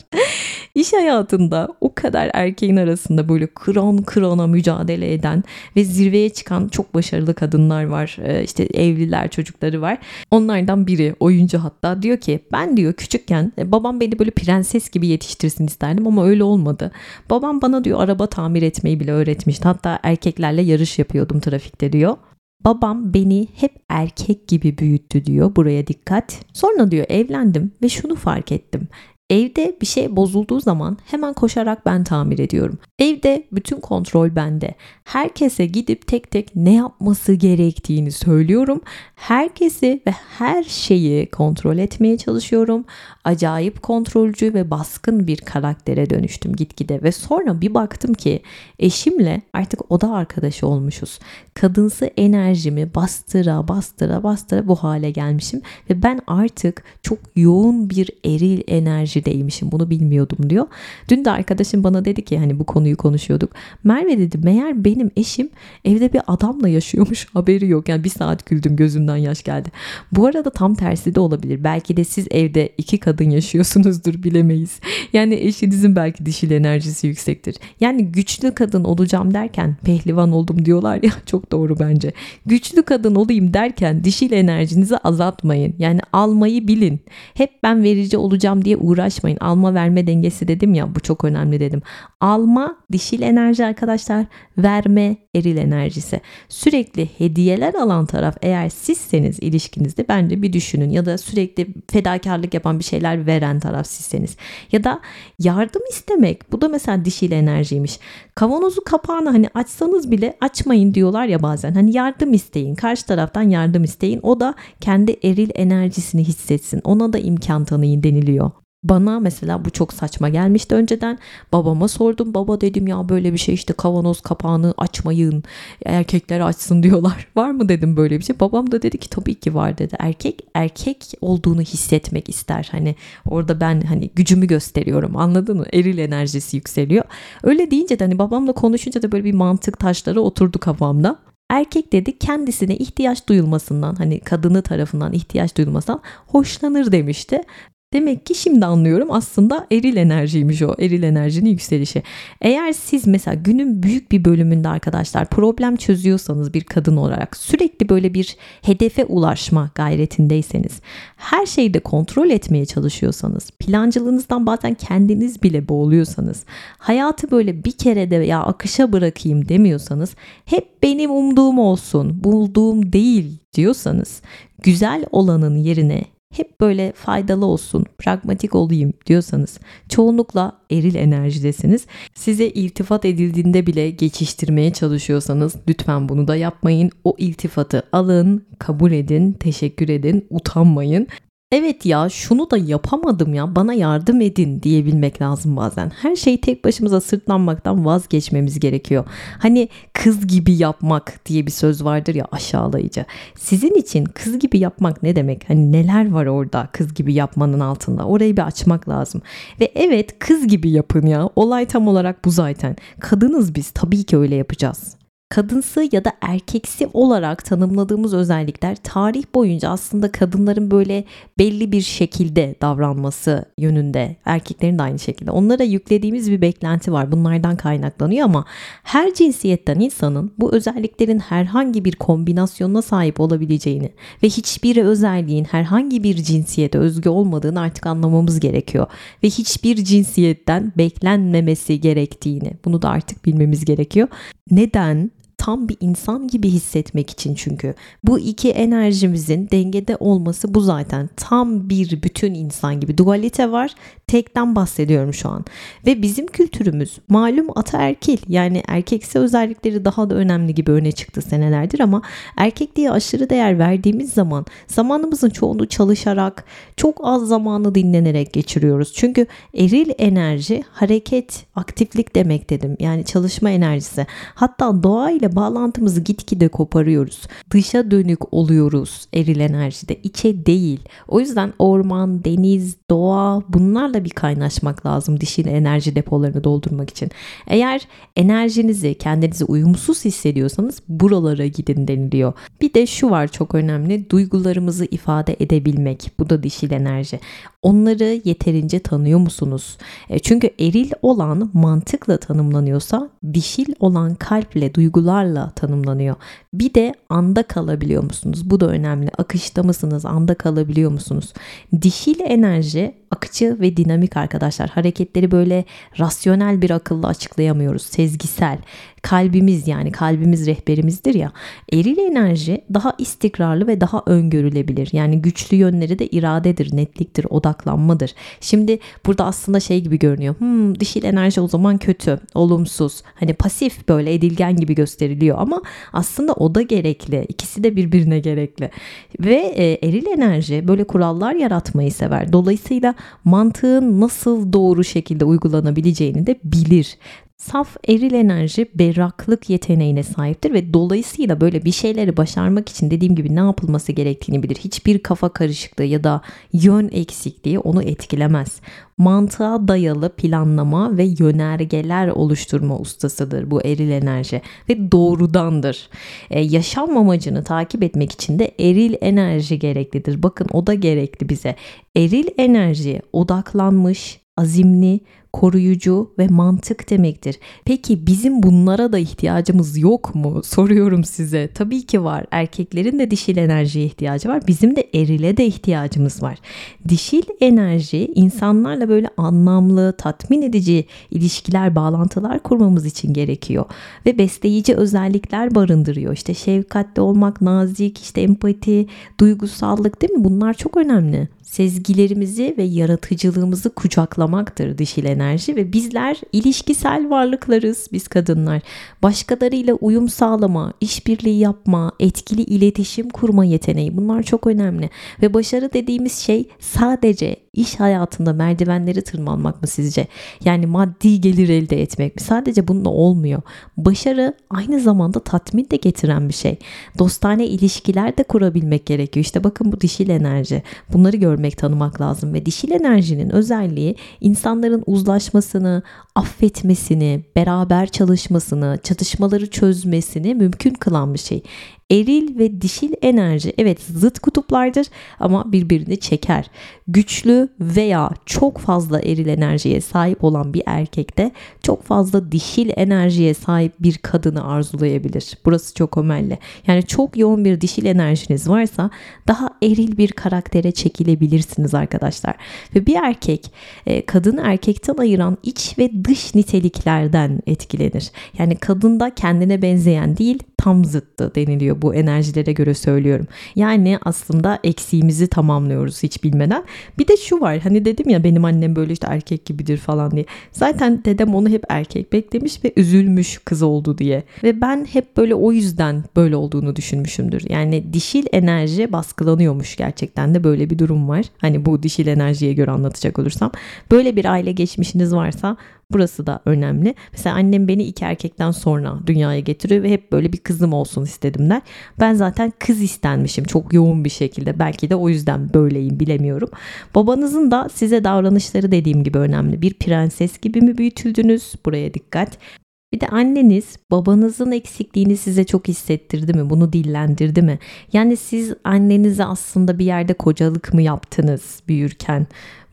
İş hayatında o kadar erkeğin arasında böyle kron krona mücadele eden ve zirveye çıkan çok başarılı kadınlar var. Ee, işte evliler, çocukları var. Onlardan biri oyuncu hatta diyor ki ben diyor küçükken e, babam beni böyle prenses gibi yetiştirsin isterdim ama öyle olmadı. Babam bana diyor araba tamir etmeyi bile öğretmişti. Hatta erkeklerle yarış yapıyordum trafikte diyor. Babam beni hep erkek gibi büyüttü diyor. Buraya dikkat. Sonra diyor evlendim ve şunu fark ettim. Evde bir şey bozulduğu zaman hemen koşarak ben tamir ediyorum. Evde bütün kontrol bende. Herkese gidip tek tek ne yapması gerektiğini söylüyorum. Herkesi ve her şeyi kontrol etmeye çalışıyorum. Acayip kontrolcü ve baskın bir karaktere dönüştüm gitgide ve sonra bir baktım ki eşimle artık oda arkadaşı olmuşuz. Kadınsı enerjimi bastıra bastıra bastıra bu hale gelmişim ve ben artık çok yoğun bir eril enerjideymişim. Bunu bilmiyordum diyor. Dün de arkadaşım bana dedi ki hani bu konuyu konuşuyorduk. Merve dedi meğer benim eşim evde bir adamla yaşıyormuş haberi yok. Yani bir saat güldüm gözümden yaş geldi. Bu arada tam tersi de olabilir. Belki de siz evde iki kadın yaşıyorsunuzdur bilemeyiz. Yani eşinizin belki dişil enerjisi yüksektir. Yani güçlü kadın olacağım derken pehlivan oldum diyorlar ya çok doğru bence. Güçlü kadın olayım derken dişil enerjinizi azaltmayın. Yani almayı bilin. Hep ben verici olacağım diye uğraşmayın. Alma verme dengesi dedim ya bu çok önemli dedim. Alma dişil enerji arkadaşlar. Verme eril enerjisi. Sürekli hediyeler alan taraf eğer sizseniz ilişkinizde bence bir düşünün. Ya da sürekli fedakarlık yapan bir şeyler veren taraf sizseniz. Ya da yardım istemek. Bu da mesela dişil enerjiymiş. Kavanozu kapağını hani açsanız bile açmayın diyorlar ya bazen. Hani yardım isteyin. Karşı taraftan yardım isteyin. O da kendi eril enerjisini hissetsin. Ona da imkan tanıyın deniliyor. Bana mesela bu çok saçma gelmişti önceden. Babama sordum. Baba dedim ya böyle bir şey işte kavanoz kapağını açmayın. Erkekler açsın diyorlar. Var mı dedim böyle bir şey. Babam da dedi ki tabii ki var dedi. Erkek erkek olduğunu hissetmek ister. Hani orada ben hani gücümü gösteriyorum. Anladın mı? Eril enerjisi yükseliyor. Öyle deyince de hani babamla konuşunca da böyle bir mantık taşları oturdu kafamda. Erkek dedi kendisine ihtiyaç duyulmasından hani kadını tarafından ihtiyaç duyulmasından hoşlanır demişti. Demek ki şimdi anlıyorum aslında eril enerjiymiş o. Eril enerjinin yükselişi. Eğer siz mesela günün büyük bir bölümünde arkadaşlar problem çözüyorsanız bir kadın olarak sürekli böyle bir hedefe ulaşma gayretindeyseniz, her şeyi de kontrol etmeye çalışıyorsanız, plancılığınızdan bazen kendiniz bile boğuluyorsanız, hayatı böyle bir kere de ya akışa bırakayım demiyorsanız, hep benim umduğum olsun, bulduğum değil diyorsanız, güzel olanın yerine hep böyle faydalı olsun, pragmatik olayım diyorsanız çoğunlukla eril enerjidesiniz. Size iltifat edildiğinde bile geçiştirmeye çalışıyorsanız lütfen bunu da yapmayın. O iltifatı alın, kabul edin, teşekkür edin, utanmayın. Evet ya şunu da yapamadım ya bana yardım edin diyebilmek lazım bazen. Her şeyi tek başımıza sırtlanmaktan vazgeçmemiz gerekiyor. Hani kız gibi yapmak diye bir söz vardır ya aşağılayıcı. Sizin için kız gibi yapmak ne demek? Hani neler var orada kız gibi yapmanın altında? Orayı bir açmak lazım. Ve evet kız gibi yapın ya. Olay tam olarak bu zaten. Kadınız biz tabii ki öyle yapacağız kadınsı ya da erkeksi olarak tanımladığımız özellikler tarih boyunca aslında kadınların böyle belli bir şekilde davranması yönünde, erkeklerin de aynı şekilde. Onlara yüklediğimiz bir beklenti var. Bunlardan kaynaklanıyor ama her cinsiyetten insanın bu özelliklerin herhangi bir kombinasyonuna sahip olabileceğini ve hiçbir özelliğin herhangi bir cinsiyete özgü olmadığını artık anlamamız gerekiyor. Ve hiçbir cinsiyetten beklenmemesi gerektiğini bunu da artık bilmemiz gerekiyor. Neden? Tam bir insan gibi hissetmek için çünkü. Bu iki enerjimizin dengede olması bu zaten. Tam bir bütün insan gibi. Dualite var. Tekten bahsediyorum şu an. Ve bizim kültürümüz malum ataerkil yani erkeksi özellikleri daha da önemli gibi öne çıktı senelerdir ama erkekliğe aşırı değer verdiğimiz zaman zamanımızın çoğunu çalışarak çok az zamanı dinlenerek geçiriyoruz. Çünkü eril enerji hareket, aktiflik demek dedim. Yani çalışma enerjisi. Hatta doğayla bağlantımızı gitgide koparıyoruz. Dışa dönük oluyoruz eril enerjide. içe değil. O yüzden orman, deniz, doğa bunlarla bir kaynaşmak lazım dişil enerji depolarını doldurmak için. Eğer enerjinizi, kendinizi uyumsuz hissediyorsanız buralara gidin deniliyor. Bir de şu var çok önemli. Duygularımızı ifade edebilmek. Bu da dişil enerji. Onları yeterince tanıyor musunuz? E, çünkü eril olan mantıkla tanımlanıyorsa dişil olan kalple, duygularla tanımlanıyor. Bir de anda kalabiliyor musunuz? Bu da önemli. Akışta mısınız? Anda kalabiliyor musunuz? Dişil enerji akıcı ve dinamik arkadaşlar. Hareketleri böyle rasyonel bir akılla açıklayamıyoruz. Sezgisel. Kalbimiz yani kalbimiz rehberimizdir ya. Eril enerji daha istikrarlı ve daha öngörülebilir. Yani güçlü yönleri de iradedir, netliktir, odaklanmadır. Şimdi burada aslında şey gibi görünüyor. Hmm, dişil enerji o zaman kötü, olumsuz. Hani pasif böyle edilgen gibi gösteriliyor ama aslında o da gerekli. İkisi de birbirine gerekli. Ve e, eril enerji böyle kurallar yaratmayı sever. Dolayısıyla mantığın nasıl doğru şekilde uygulanabileceğini de bilir saf eril enerji berraklık yeteneğine sahiptir ve dolayısıyla böyle bir şeyleri başarmak için dediğim gibi ne yapılması gerektiğini bilir. Hiçbir kafa karışıklığı ya da yön eksikliği onu etkilemez. Mantığa dayalı planlama ve yönergeler oluşturma ustasıdır bu eril enerji ve doğrudandır. Ee, yaşam amacını takip etmek için de eril enerji gereklidir. Bakın o da gerekli bize. Eril enerji odaklanmış, azimli, koruyucu ve mantık demektir. Peki bizim bunlara da ihtiyacımız yok mu? Soruyorum size. Tabii ki var. Erkeklerin de dişil enerjiye ihtiyacı var. Bizim de erile de ihtiyacımız var. Dişil enerji insanlarla böyle anlamlı, tatmin edici ilişkiler, bağlantılar kurmamız için gerekiyor. Ve besleyici özellikler barındırıyor. İşte şefkatli olmak, nazik, işte empati, duygusallık değil mi? Bunlar çok önemli sezgilerimizi ve yaratıcılığımızı kucaklamaktır dişil enerji ve bizler ilişkisel varlıklarız biz kadınlar. Başkalarıyla uyum sağlama, işbirliği yapma, etkili iletişim kurma yeteneği bunlar çok önemli. Ve başarı dediğimiz şey sadece iş hayatında merdivenleri tırmanmak mı sizce? Yani maddi gelir elde etmek mi? Sadece bununla olmuyor. Başarı aynı zamanda tatmin de getiren bir şey. Dostane ilişkiler de kurabilmek gerekiyor. İşte bakın bu dişil enerji. Bunları görmek, tanımak lazım ve dişil enerjinin özelliği insanların uzlaşmasını, affetmesini, beraber çalışmasını, çatışmaları çözmesini mümkün kılan bir şey. Eril ve dişil enerji evet zıt kutuplardır ama birbirini çeker. Güçlü veya çok fazla eril enerjiye sahip olan bir erkekte çok fazla dişil enerjiye sahip bir kadını arzulayabilir. Burası çok önemli. Yani çok yoğun bir dişil enerjiniz varsa daha eril bir karaktere çekilebilirsiniz arkadaşlar. Ve bir erkek e, kadını erkekten ayıran iç ve dış niteliklerden etkilenir. Yani kadında kendine benzeyen değil tam zıttı deniliyor bu enerjilere göre söylüyorum. Yani aslında eksiğimizi tamamlıyoruz hiç bilmeden. Bir de şu var hani dedim ya benim annem böyle işte erkek gibidir falan diye. Zaten dedem onu hep erkek beklemiş ve üzülmüş kız oldu diye. Ve ben hep böyle o yüzden böyle olduğunu düşünmüşümdür. Yani dişil enerji baskılanıyormuş gerçekten de böyle bir durum var. Hani bu dişil enerjiye göre anlatacak olursam. Böyle bir aile geçmişiniz varsa Burası da önemli. Mesela annem beni iki erkekten sonra dünyaya getiriyor ve hep böyle bir kızım olsun istedim der. Ben zaten kız istenmişim çok yoğun bir şekilde. Belki de o yüzden böyleyim bilemiyorum. Babanızın da size davranışları dediğim gibi önemli. Bir prenses gibi mi büyütüldünüz? Buraya dikkat. Bir de anneniz babanızın eksikliğini size çok hissettirdi mi? Bunu dillendirdi mi? Yani siz annenize aslında bir yerde kocalık mı yaptınız büyürken?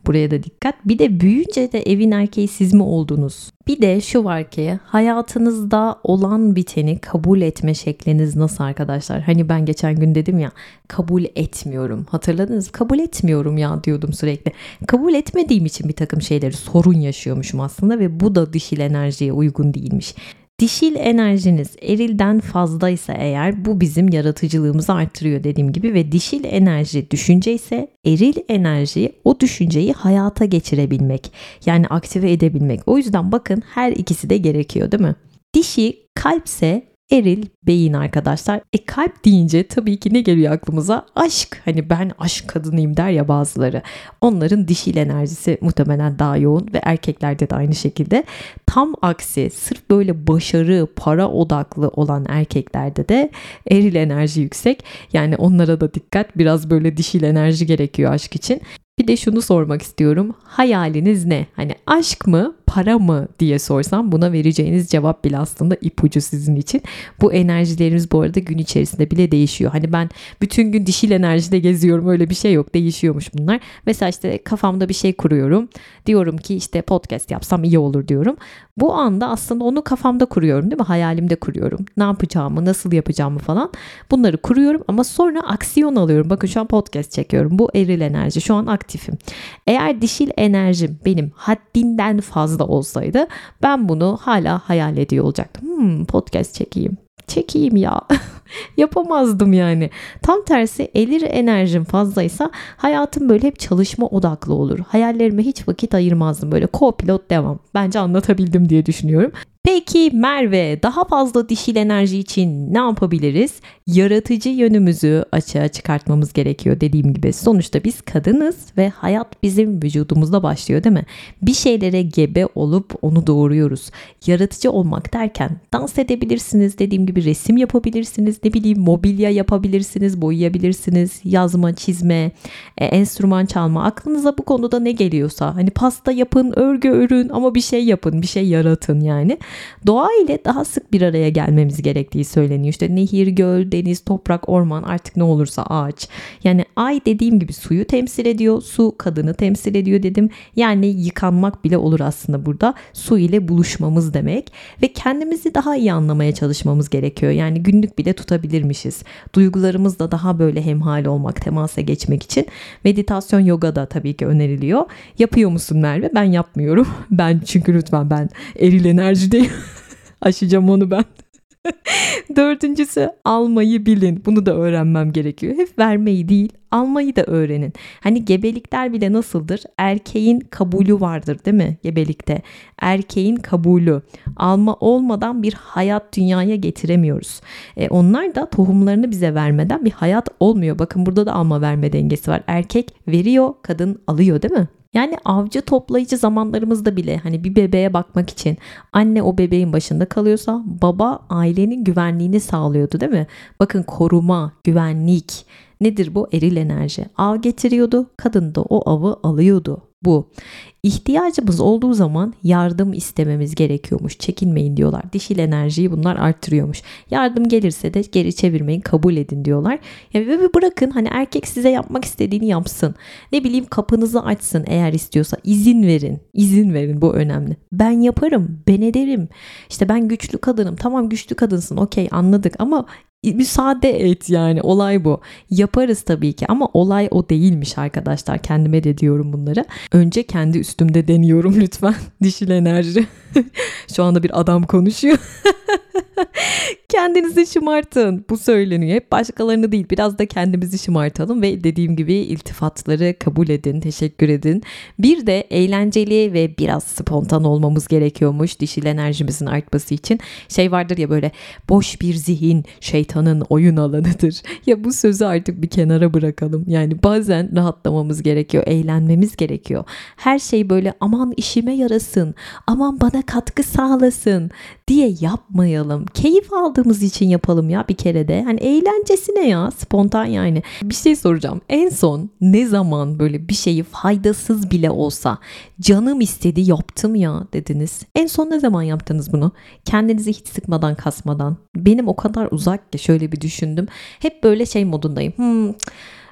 Buraya da dikkat. Bir de büyüyünce de evin erkeği siz mi oldunuz? Bir de şu var ki hayatınızda olan biteni kabul etme şekliniz nasıl arkadaşlar? Hani ben geçen gün dedim ya kabul etmiyorum. Hatırladınız? Kabul etmiyorum ya diyordum sürekli. Kabul etmediğim için bir takım şeyleri sorun yaşıyormuşum aslında ve bu da dişil enerjiye uygun değilmiş. Dişil enerjiniz erilden fazlaysa eğer bu bizim yaratıcılığımızı arttırıyor dediğim gibi ve dişil enerji düşünce ise eril enerji o düşünceyi hayata geçirebilmek yani aktive edebilmek. O yüzden bakın her ikisi de gerekiyor değil mi? Dişi kalpse eril beyin arkadaşlar. E kalp deyince tabii ki ne geliyor aklımıza? Aşk. Hani ben aşk kadınıyım der ya bazıları. Onların dişil enerjisi muhtemelen daha yoğun ve erkeklerde de aynı şekilde. Tam aksi sırf böyle başarı, para odaklı olan erkeklerde de eril enerji yüksek. Yani onlara da dikkat. Biraz böyle dişil enerji gerekiyor aşk için. Bir de şunu sormak istiyorum. Hayaliniz ne? Hani aşk mı, para mı diye sorsam buna vereceğiniz cevap bile aslında ipucu sizin için. Bu enerjilerimiz bu arada gün içerisinde bile değişiyor. Hani ben bütün gün dişil enerjide geziyorum öyle bir şey yok. Değişiyormuş bunlar. Mesela işte kafamda bir şey kuruyorum. Diyorum ki işte podcast yapsam iyi olur diyorum. Bu anda aslında onu kafamda kuruyorum değil mi? Hayalimde kuruyorum. Ne yapacağımı, nasıl yapacağımı falan. Bunları kuruyorum ama sonra aksiyon alıyorum. Bakın şu an podcast çekiyorum. Bu eril enerji. Şu an aktifim. Eğer dişil enerjim benim haddinden fazla olsaydı ben bunu hala hayal ediyor olacaktım. Hmm, podcast çekeyim. Çekeyim ya. Yapamazdım yani. Tam tersi elir enerjim fazlaysa hayatım böyle hep çalışma odaklı olur. Hayallerime hiç vakit ayırmazdım. Böyle co-pilot devam. Bence anlatabildim diye düşünüyorum. Peki Merve daha fazla dişil enerji için ne yapabiliriz? Yaratıcı yönümüzü açığa çıkartmamız gerekiyor dediğim gibi. Sonuçta biz kadınız ve hayat bizim vücudumuzda başlıyor değil mi? Bir şeylere gebe olup onu doğuruyoruz. Yaratıcı olmak derken dans edebilirsiniz dediğim gibi resim yapabilirsiniz ne bileyim mobilya yapabilirsiniz boyayabilirsiniz yazma çizme e, enstrüman çalma aklınıza bu konuda ne geliyorsa hani pasta yapın örgü örün ama bir şey yapın bir şey yaratın yani. Doğa ile daha sık bir araya gelmemiz gerektiği söyleniyor. İşte nehir, göl, deniz, toprak, orman artık ne olursa ağaç. Yani ay dediğim gibi suyu temsil ediyor. Su kadını temsil ediyor dedim. Yani yıkanmak bile olur aslında burada. Su ile buluşmamız demek. Ve kendimizi daha iyi anlamaya çalışmamız gerekiyor. Yani günlük bile tutabilirmişiz. Duygularımızla daha böyle hemhal olmak, temasa geçmek için meditasyon yoga da tabii ki öneriliyor. Yapıyor musun Merve? Ben yapmıyorum. Ben çünkü lütfen ben eril enerjideyim Aşacağım onu ben. Dördüncüsü almayı bilin. Bunu da öğrenmem gerekiyor. Hep vermeyi değil almayı da öğrenin. Hani gebelikler bile nasıldır? Erkeğin kabulü vardır değil mi gebelikte? Erkeğin kabulü. Alma olmadan bir hayat dünyaya getiremiyoruz. E, onlar da tohumlarını bize vermeden bir hayat olmuyor. Bakın burada da alma verme dengesi var. Erkek veriyor, kadın alıyor değil mi? Yani avcı toplayıcı zamanlarımızda bile hani bir bebeğe bakmak için anne o bebeğin başında kalıyorsa baba ailenin güvenliğini sağlıyordu değil mi? Bakın koruma, güvenlik nedir bu? Eril enerji. Av getiriyordu, kadın da o avı alıyordu. Bu. İhtiyacımız olduğu zaman yardım istememiz gerekiyormuş. Çekinmeyin diyorlar. Dişil enerjiyi bunlar arttırıyormuş. Yardım gelirse de geri çevirmeyin, kabul edin diyorlar. Ya ve bırakın hani erkek size yapmak istediğini yapsın. Ne bileyim kapınızı açsın eğer istiyorsa. izin verin. İzin verin bu önemli. Ben yaparım, ben ederim. İşte ben güçlü kadınım. Tamam güçlü kadınsın. Okey anladık ama müsaade et yani olay bu. Yaparız tabii ki ama olay o değilmiş arkadaşlar. Kendime de diyorum bunları. Önce kendi üstümde deniyorum lütfen. Dişil enerji. Şu anda bir adam konuşuyor. Kendinizi şımartın. Bu söyleniyor. Hep başkalarını değil biraz da kendimizi şımartalım ve dediğim gibi iltifatları kabul edin, teşekkür edin. Bir de eğlenceli ve biraz spontan olmamız gerekiyormuş dişil enerjimizin artması için. Şey vardır ya böyle boş bir zihin şeytanın oyun alanıdır. Ya bu sözü artık bir kenara bırakalım. Yani bazen rahatlamamız gerekiyor, eğlenmemiz gerekiyor. Her şey böyle aman işime yarasın, aman bana katkı sağlasın diye yapmayalım. Keyif aldığımız için yapalım ya bir kere de. Hani eğlencesine ya spontan yani. Bir şey soracağım. En son ne zaman böyle bir şeyi faydasız bile olsa canım istedi yaptım ya dediniz. En son ne zaman yaptınız bunu? Kendinizi hiç sıkmadan kasmadan. Benim o kadar uzak ki şöyle bir düşündüm. Hep böyle şey modundayım. Hmm,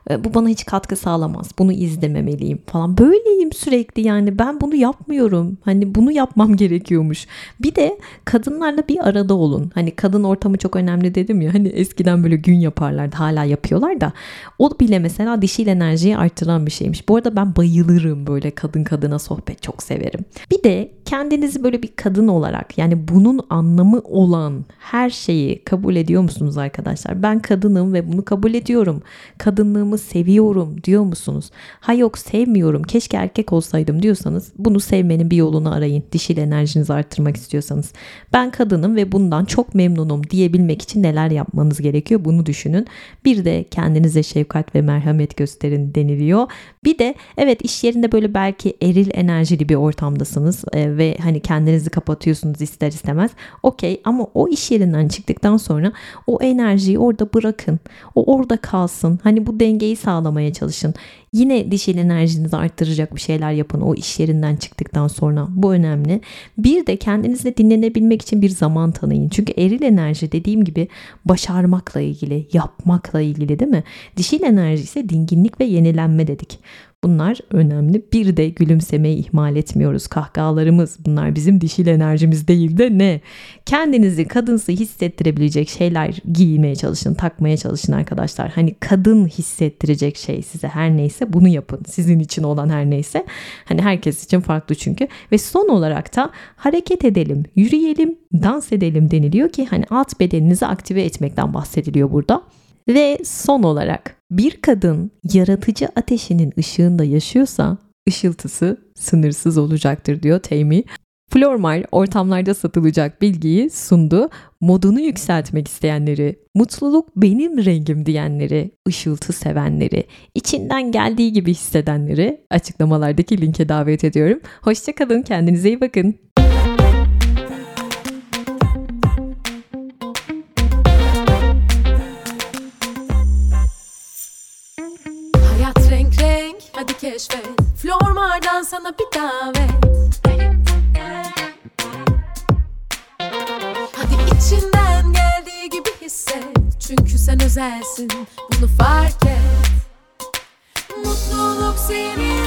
bu bana hiç katkı sağlamaz. Bunu izlememeliyim falan. Böyleyim sürekli yani ben bunu yapmıyorum. Hani bunu yapmam gerekiyormuş. Bir de kadınlarla bir arada olun. Hani kadın ortamı çok önemli dedim ya. Hani eskiden böyle gün yaparlardı. Hala yapıyorlar da. O bile mesela dişil enerjiyi arttıran bir şeymiş. Bu arada ben bayılırım böyle kadın kadına sohbet çok severim. Bir de kendinizi böyle bir kadın olarak yani bunun anlamı olan her şeyi kabul ediyor musunuz arkadaşlar? Ben kadınım ve bunu kabul ediyorum. Kadınlığımı kadınlığımı seviyorum diyor musunuz? Ha yok sevmiyorum keşke erkek olsaydım diyorsanız bunu sevmenin bir yolunu arayın. Dişil enerjinizi arttırmak istiyorsanız. Ben kadınım ve bundan çok memnunum diyebilmek için neler yapmanız gerekiyor bunu düşünün. Bir de kendinize şefkat ve merhamet gösterin deniliyor. Bir de evet iş yerinde böyle belki eril enerjili bir ortamdasınız e, ve hani kendinizi kapatıyorsunuz ister istemez. Okey ama o iş yerinden çıktıktan sonra o enerjiyi orada bırakın. O orada kalsın. Hani bu denge dengeyi sağlamaya çalışın. Yine dişil enerjinizi arttıracak bir şeyler yapın o iş yerinden çıktıktan sonra. Bu önemli. Bir de kendinizle dinlenebilmek için bir zaman tanıyın. Çünkü eril enerji dediğim gibi başarmakla ilgili, yapmakla ilgili değil mi? Dişil enerji ise dinginlik ve yenilenme dedik. Bunlar önemli. Bir de gülümsemeyi ihmal etmiyoruz. Kahkahalarımız bunlar bizim dişil enerjimiz değil de ne? Kendinizi kadınsı hissettirebilecek şeyler giymeye çalışın, takmaya çalışın arkadaşlar. Hani kadın hissettirecek şey size her neyse bunu yapın. Sizin için olan her neyse. Hani herkes için farklı çünkü. Ve son olarak da hareket edelim, yürüyelim, dans edelim deniliyor ki hani alt bedeninizi aktive etmekten bahsediliyor burada. Ve son olarak bir kadın yaratıcı ateşinin ışığında yaşıyorsa ışıltısı sınırsız olacaktır diyor Teymi. Flormar ortamlarda satılacak bilgiyi sundu. Modunu yükseltmek isteyenleri, mutluluk benim rengim diyenleri, ışıltı sevenleri, içinden geldiği gibi hissedenleri açıklamalardaki linke davet ediyorum. Hoşçakalın, kendinize iyi bakın. Keşfet. Flormar'dan sana bir davet. Hadi içinden geldiği gibi hisset. Çünkü sen özelsin bunu fark et. Mutluluk senin